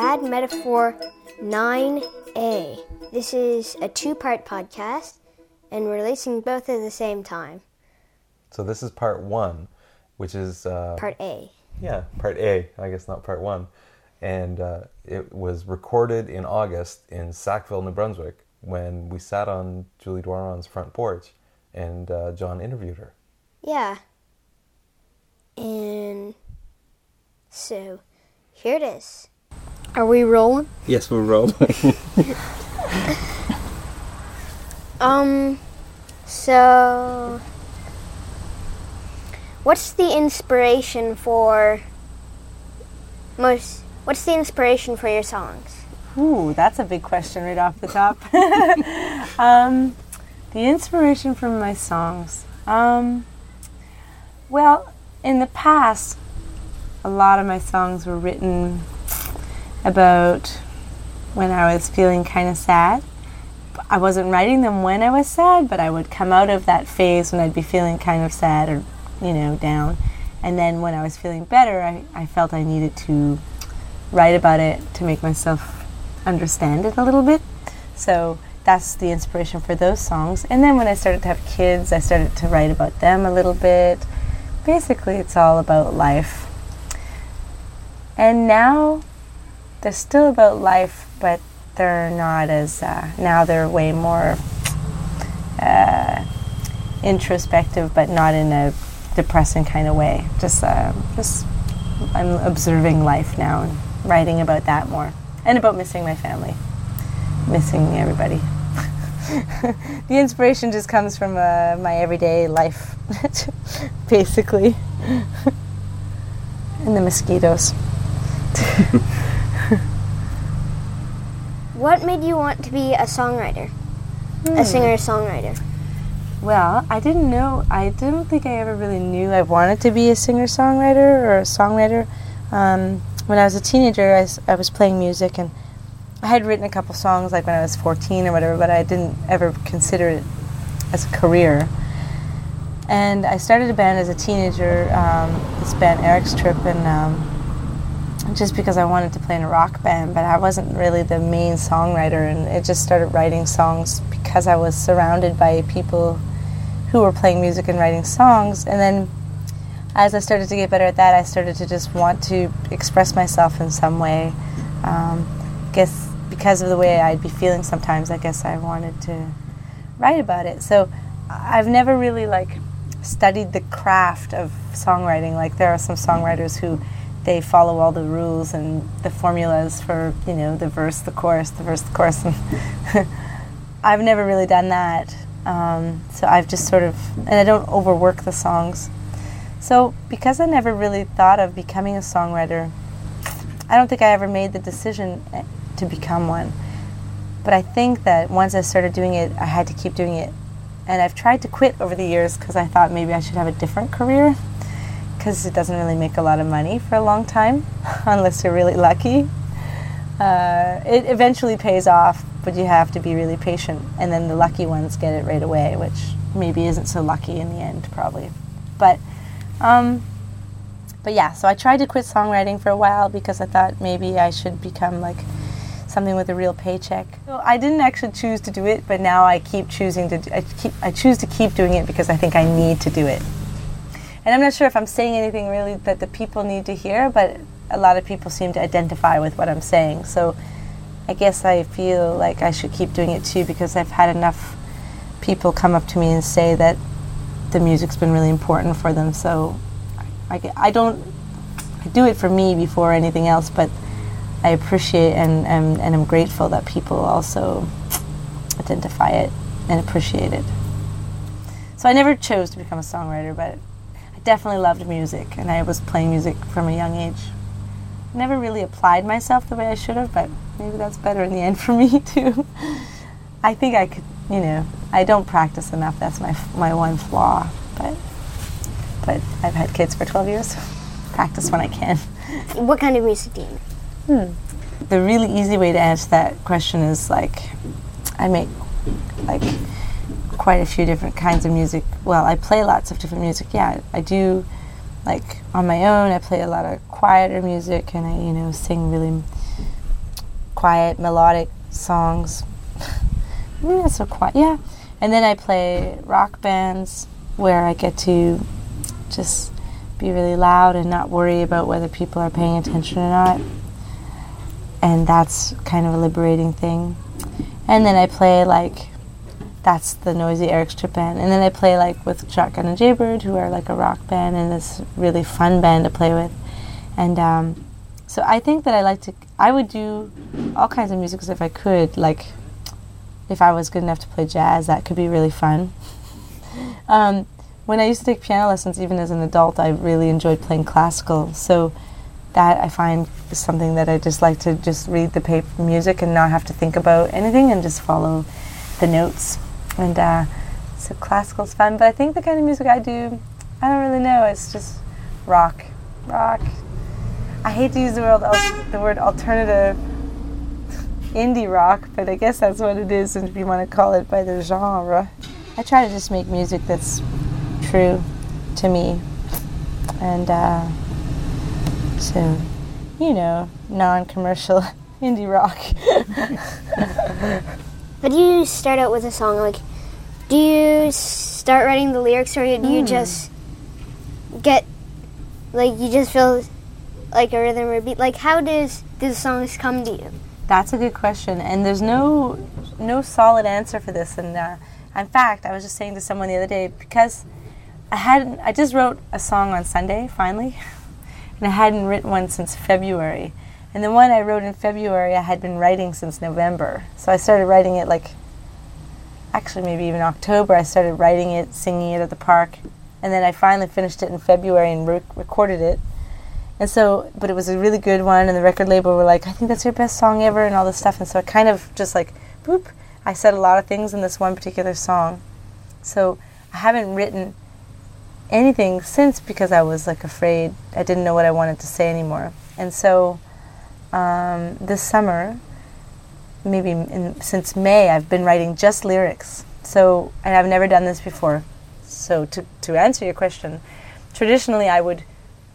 Bad Metaphor 9A. This is a two part podcast, and we're releasing both at the same time. So this is part one, which is uh, Part A. yeah, part A. I guess not part one, and uh, it was recorded in August in Sackville, New Brunswick, when we sat on Julie Doiron's front porch, and uh, John interviewed her. Yeah. And so here it is. Are we rolling? Yes, we're rolling. Um, so what's the inspiration for most? What's the inspiration for your songs? Ooh, that's a big question right off the top. um, the inspiration for my songs. Um, well, in the past, a lot of my songs were written about when I was feeling kind of sad. I wasn't writing them when I was sad, but I would come out of that phase when I'd be feeling kind of sad or, you know, down. And then when I was feeling better, I, I felt I needed to write about it to make myself understand it a little bit. So that's the inspiration for those songs. And then when I started to have kids, I started to write about them a little bit. Basically, it's all about life. And now they're still about life, but they're not as, uh, now they're way more uh, introspective, but not in a depressing kind of way. Just, uh, just, I'm observing life now and writing about that more. And about missing my family, missing everybody. the inspiration just comes from uh, my everyday life, basically. and the mosquitoes. What made you want to be a songwriter? A singer songwriter? Well, I didn't know. I didn't think I ever really knew I wanted to be a singer songwriter or a songwriter. Um, when I was a teenager, I was playing music and I had written a couple songs like when I was 14 or whatever, but I didn't ever consider it as a career. And I started a band as a teenager, um, this band Eric's Trip, and um, just because I wanted to play in a rock band, but I wasn't really the main songwriter, and it just started writing songs because I was surrounded by people who were playing music and writing songs. And then as I started to get better at that, I started to just want to express myself in some way. Um, guess because of the way I'd be feeling sometimes, I guess I wanted to write about it. So I've never really like studied the craft of songwriting. Like there are some songwriters who they follow all the rules and the formulas for you know the verse, the chorus, the verse, the chorus. I've never really done that. Um, so I've just sort of and I don't overwork the songs. So because I never really thought of becoming a songwriter, I don't think I ever made the decision eh, to become one. But I think that once I started doing it, I had to keep doing it. And I've tried to quit over the years because I thought maybe I should have a different career because it doesn't really make a lot of money for a long time unless you're really lucky. Uh, it eventually pays off, but you have to be really patient. And then the lucky ones get it right away, which maybe isn't so lucky in the end, probably. But um, but yeah, so I tried to quit songwriting for a while because I thought maybe I should become like something with a real paycheck. So I didn't actually choose to do it, but now I keep choosing to. I keep. I choose to keep doing it because I think I need to do it. And I'm not sure if I'm saying anything really that the people need to hear, but a lot of people seem to identify with what I'm saying. So I guess I feel like I should keep doing it too because I've had enough people come up to me and say that the music's been really important for them. So I, I don't I do it for me before anything else, but I appreciate and, and, and I'm grateful that people also identify it and appreciate it. So I never chose to become a songwriter, but definitely loved music and I was playing music from a young age. Never really applied myself the way I should have, but maybe that's better in the end for me too. I think I could, you know, I don't practice enough. That's my my one flaw, but but I've had kids for 12 years. Practice when I can. What kind of music do you make? Hmm. The really easy way to answer that question is like I make like quite a few different kinds of music. Well, I play lots of different music. Yeah, I do like on my own, I play a lot of quieter music, and I you know sing really quiet melodic songs. Maybe so quiet, yeah. And then I play rock bands where I get to just be really loud and not worry about whether people are paying attention or not. And that's kind of a liberating thing. And then I play like that's the noisy Eric's Trip band. And then I play like with Shotgun and Jaybird, who are like a rock band and this really fun band to play with. And um, so I think that I like to. I would do all kinds of music if I could. Like if I was good enough to play jazz, that could be really fun. um, when I used to take piano lessons, even as an adult, I really enjoyed playing classical. So that I find is something that I just like to just read the paper music and not have to think about anything and just follow the notes. And uh, so classical's fun, but I think the kind of music I do, I don't really know. It's just rock, rock. I hate to use the word the word alternative indie rock, but I guess that's what it is, if you want to call it by the genre. I try to just make music that's true to me. And uh, so, you know, non commercial indie rock. but do you start out with a song like, do you start writing the lyrics or do you mm. just get, like, you just feel like a rhythm or beat? Like, how does do the songs come to you? That's a good question, and there's no no solid answer for this. And uh, in fact, I was just saying to someone the other day because I hadn't. I just wrote a song on Sunday finally, and I hadn't written one since February. And the one I wrote in February, I had been writing since November. So I started writing it like, actually maybe even October. I started writing it, singing it at the park, and then I finally finished it in February and re- recorded it. And so, but it was a really good one, and the record label were like, "I think that's your best song ever," and all this stuff. And so I kind of just like, boop. I said a lot of things in this one particular song. So I haven't written anything since because I was like afraid. I didn't know what I wanted to say anymore. And so um, this summer, maybe in, since May, I've been writing just lyrics. So, and I've never done this before. So to, to answer your question, traditionally I would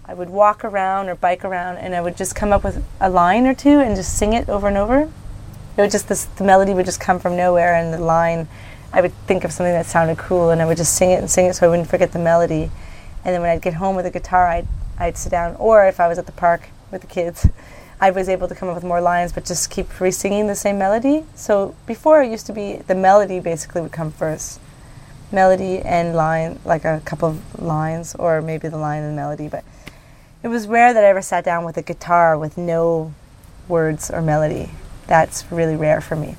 I would walk around or bike around and I would just come up with a line or two and just sing it over and over. It would just this, the melody would just come from nowhere and the line I would think of something that sounded cool and I would just sing it and sing it so I wouldn't forget the melody. And then when I'd get home with a guitar, I'd, I'd sit down. Or if I was at the park with the kids, I was able to come up with more lines, but just keep re-singing the same melody. So before it used to be the melody basically would come first, melody and line, like a couple of lines, or maybe the line and melody. But it was rare that I ever sat down with a guitar with no words or melody. That's really rare for me.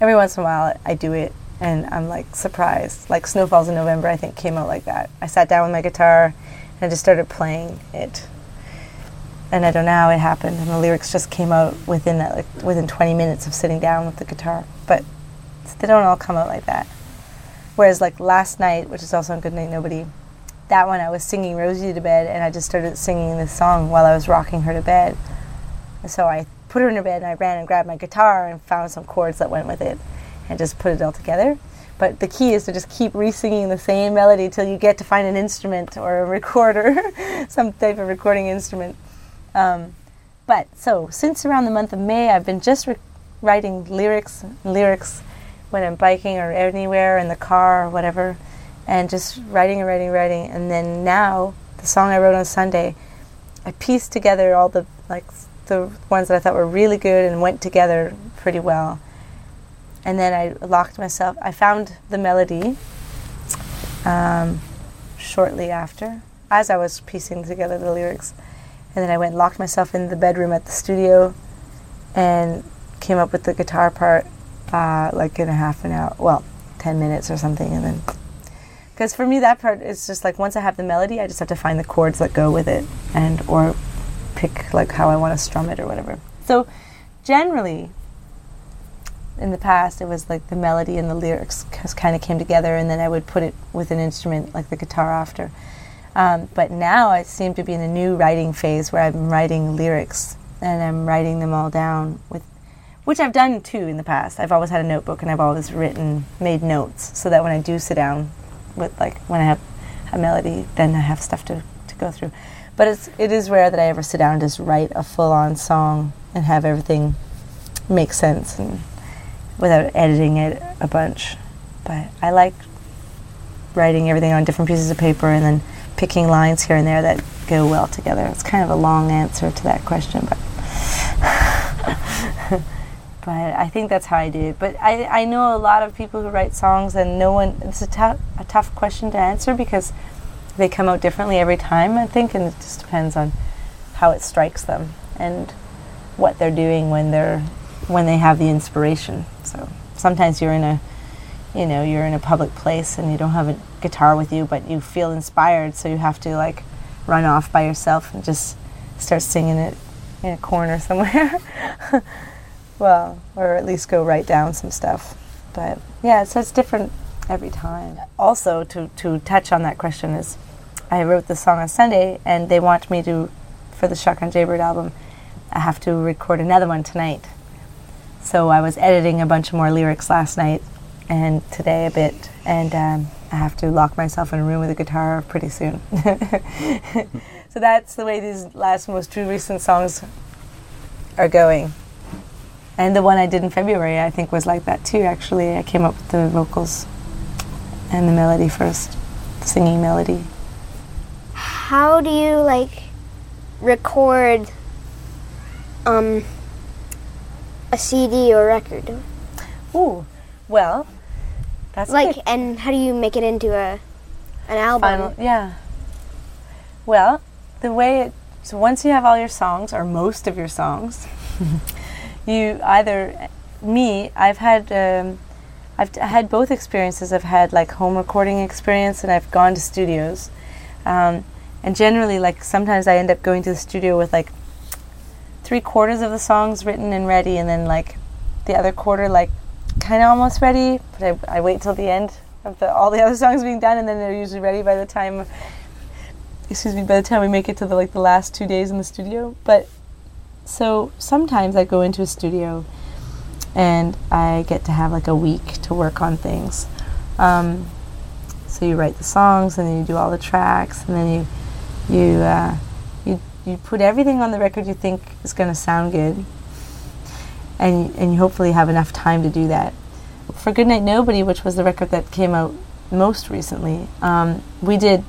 Every once in a while, I do it and I'm like surprised. Like Snow Falls in November, I think came out like that. I sat down with my guitar and I just started playing it, and I don't know how it happened. And the lyrics just came out within that, like within 20 minutes of sitting down with the guitar. But they don't all come out like that. Whereas like last night, which is also on Goodnight Nobody, that one I was singing Rosie to bed, and I just started singing this song while I was rocking her to bed. And so I put her in her bed, and I ran and grabbed my guitar and found some chords that went with it and just put it all together. But the key is to just keep re-singing the same melody till you get to find an instrument or a recorder, some type of recording instrument. Um, but so since around the month of May, I've been just re- writing lyrics, lyrics when I'm biking or anywhere in the car or whatever, and just writing and writing, and writing. And then now, the song I wrote on Sunday, I pieced together all the like the ones that I thought were really good and went together pretty well and then I locked myself. I found the melody um, shortly after, as I was piecing together the lyrics, and then I went and locked myself in the bedroom at the studio, and came up with the guitar part uh, like in a half an hour, well, ten minutes or something, and then. Because for me, that part is just like once I have the melody, I just have to find the chords that go with it, and or pick like how I want to strum it or whatever. So, generally, in the past, it was like the melody and the lyrics kind of came together, and then I would put it with an instrument like the guitar after. Um, but now I seem to be in a new writing phase where I'm writing lyrics and I'm writing them all down with, which I've done too in the past. I've always had a notebook and I've always written, made notes, so that when I do sit down with like when I have a melody, then I have stuff to, to go through. But it's it is rare that I ever sit down and just write a full on song and have everything make sense and without editing it a bunch. But I like writing everything on different pieces of paper and then picking lines here and there that go well together. It's kind of a long answer to that question, but but I think that's how I do it. But I, I know a lot of people who write songs and no one it's a tough a tough question to answer because they come out differently every time, I think, and it just depends on how it strikes them and what they're doing when they're when they have the inspiration. So sometimes you're in a you know, you're in a public place and you don't have a guitar with you, but you feel inspired, so you have to like run off by yourself and just start singing it in a corner somewhere. well, or at least go write down some stuff. But yeah, so it's different every time. Also, to, to touch on that question is I wrote the song on Sunday and they want me to, for the Shotgun Jaybird album, I have to record another one tonight. So I was editing a bunch of more lyrics last night and today a bit, and um, I have to lock myself in a room with a guitar pretty soon. so that's the way these last most two recent songs are going. And the one I did in February, I think, was like that too. Actually, I came up with the vocals and the melody first, the singing melody. How do you like record um, a CD or record? Ooh, well, that's like, good. and how do you make it into a an album? Final, yeah. Well, the way it so once you have all your songs or most of your songs, you either me I've had um, I've t- had both experiences. I've had like home recording experience, and I've gone to studios. Um, and generally, like sometimes I end up going to the studio with like three quarters of the songs written and ready, and then like the other quarter like kind of almost ready. But I, I wait till the end of the, all the other songs being done, and then they're usually ready by the time. Excuse me. By the time we make it to the like the last two days in the studio, but so sometimes I go into a studio and I get to have like a week to work on things. Um, so you write the songs and then you do all the tracks and then you you uh, you you put everything on the record you think is going to sound good, and and you hopefully have enough time to do that. For Goodnight Nobody, which was the record that came out most recently, um, we did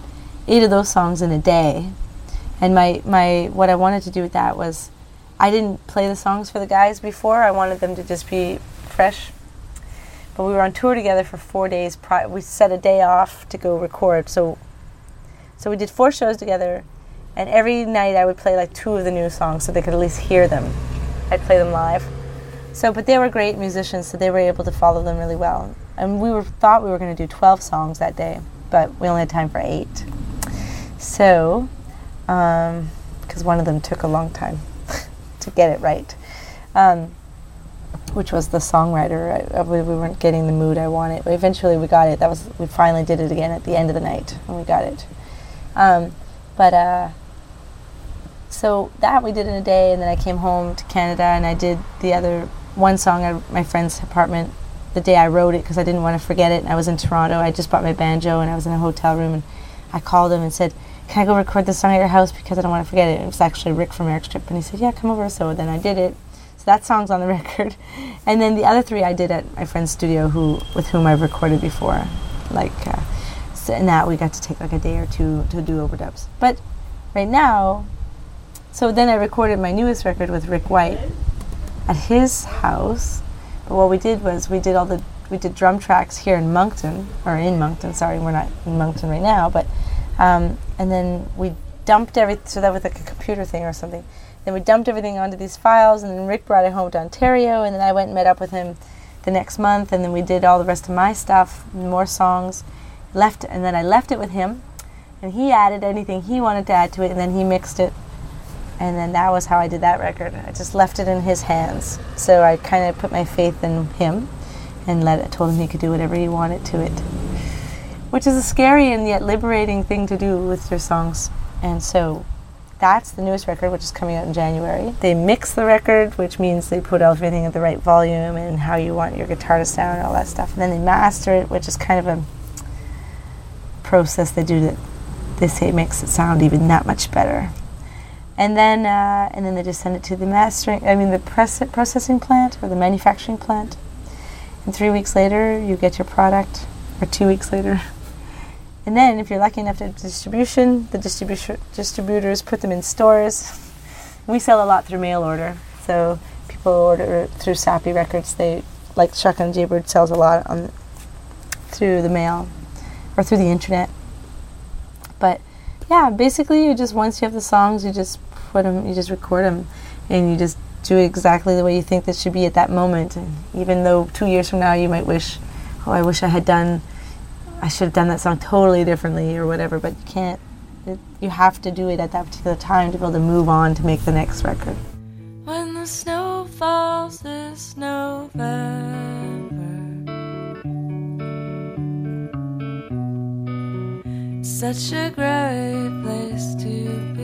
eight of those songs in a day, and my my what I wanted to do with that was I didn't play the songs for the guys before. I wanted them to just be fresh. But we were on tour together for four days. Pri- we set a day off to go record. So, so we did four shows together, and every night I would play like two of the new songs so they could at least hear them. I'd play them live. So, but they were great musicians, so they were able to follow them really well. And we were thought we were going to do 12 songs that day, but we only had time for eight. So, because one of them took a long time to get it right, um, which was the songwriter. I, we, we weren't getting the mood I wanted. But eventually, we got it. That was we finally did it again at the end of the night, and we got it. Um, but uh, so that we did in a day, and then I came home to Canada, and I did the other one song at my friend's apartment the day I wrote it because I didn't want to forget it. And I was in Toronto. I just bought my banjo, and I was in a hotel room, and I called him and said can I go record this song at your house because I don't want to forget it? It was actually Rick from Eric's Trip, and he said, yeah, come over. So then I did it. So that song's on the record, and then the other three I did at my friend's studio, who with whom I've recorded before, like, uh, so, and that we got to take like a day or two to do overdubs. But right now, so then I recorded my newest record with Rick White at his house. But what we did was we did all the we did drum tracks here in Moncton, or in Moncton. Sorry, we're not in Moncton right now, but um, and then we dumped everything, so that was like a computer thing or something. Then we dumped everything onto these files, and then Rick brought it home to Ontario, and then I went and met up with him the next month, and then we did all the rest of my stuff, more songs, left, and then I left it with him, and he added anything he wanted to add to it, and then he mixed it, and then that was how I did that record. I just left it in his hands, so I kind of put my faith in him, and let it, told him he could do whatever he wanted to it which is a scary and yet liberating thing to do with your songs. And so that's the newest record, which is coming out in January. They mix the record, which means they put everything at the right volume and how you want your guitar to sound and all that stuff. And then they master it, which is kind of a process they do that they say makes it sound even that much better. And then uh, and then they just send it to the mastering. I mean the press- processing plant or the manufacturing plant. And three weeks later, you get your product, or two weeks later. And then, if you're lucky enough to distribution, the distribution distributors put them in stores. We sell a lot through mail order, so people order through Sappy Records. They like Shotgun Jaybird sells a lot on through the mail or through the internet. But yeah, basically, you just once you have the songs, you just them, you just record them, and you just do it exactly the way you think that should be at that moment. And even though two years from now you might wish, oh, I wish I had done, I should have done that song totally differently or whatever, but you can't. It, you have to do it at that particular time to be able to move on to make the next record. When the snow falls this November, such a great place to be.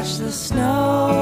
Watch the snow.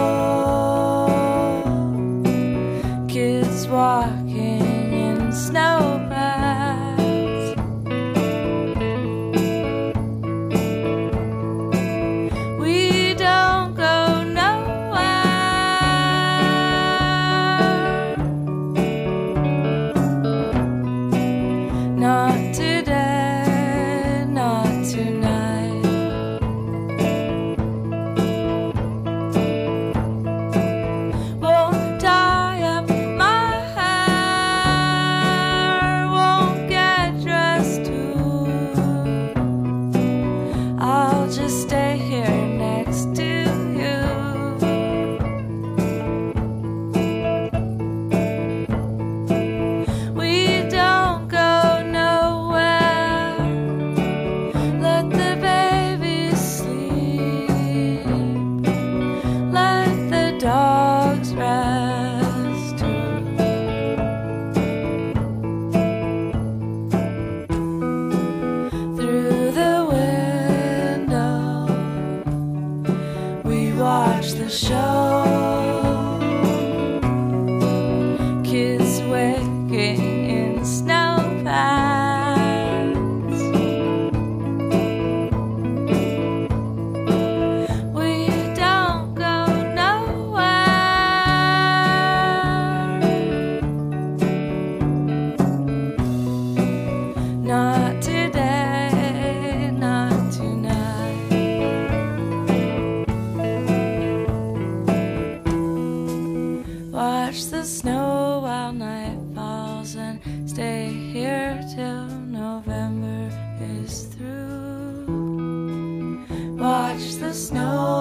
Watch the snow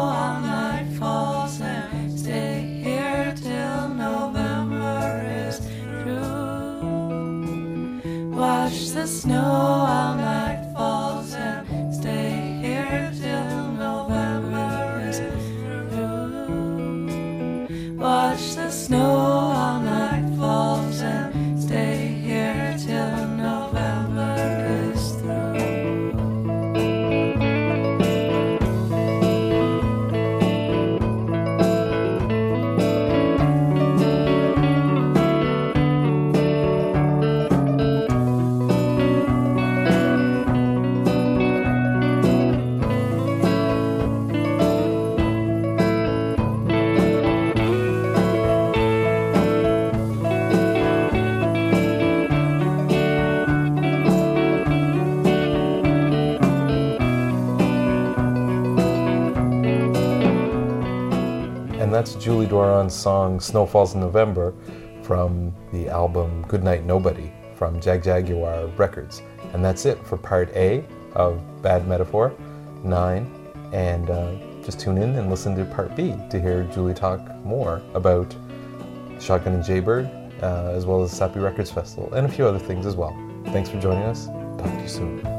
Julie song Snow Falls in November from the album Goodnight Nobody from Jagjaguwar Records. And that's it for part A of Bad Metaphor 9. And uh, just tune in and listen to part B to hear Julie talk more about Shotgun and Jaybird, uh, as well as Sappy Records Festival, and a few other things as well. Thanks for joining us. Talk to you soon.